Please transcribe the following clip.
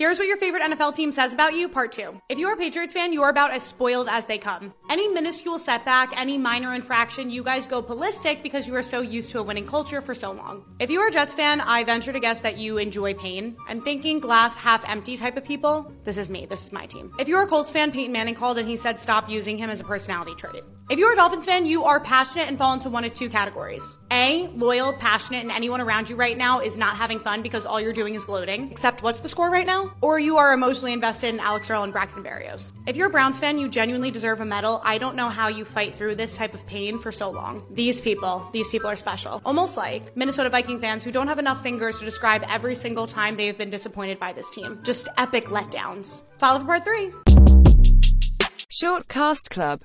Here's what your favorite NFL team says about you, part two. If you're a Patriots fan, you are about as spoiled as they come. Any minuscule setback, any minor infraction, you guys go ballistic because you are so used to a winning culture for so long. If you are a Jets fan, I venture to guess that you enjoy pain. I'm thinking glass half empty type of people. This is me, this is my team. If you're a Colts fan, Peyton Manning called and he said stop using him as a personality trait. If you're a Dolphins fan, you are passionate and fall into one of two categories. A, loyal, passionate, and anyone around you right now is not having fun because all you're doing is gloating. Except what's the score right now? Or you are emotionally invested in Alix Earle and Braxton Berrios. If you're a Browns fan, you genuinely deserve a medal. I don't know how you fight through this type of pain for so long. These people, these people are special. Almost like Minnesota Viking fans who don't have enough fingers to describe every single time they've been disappointed by this team. Just epic letdowns. Follow for part three. Short Cast Club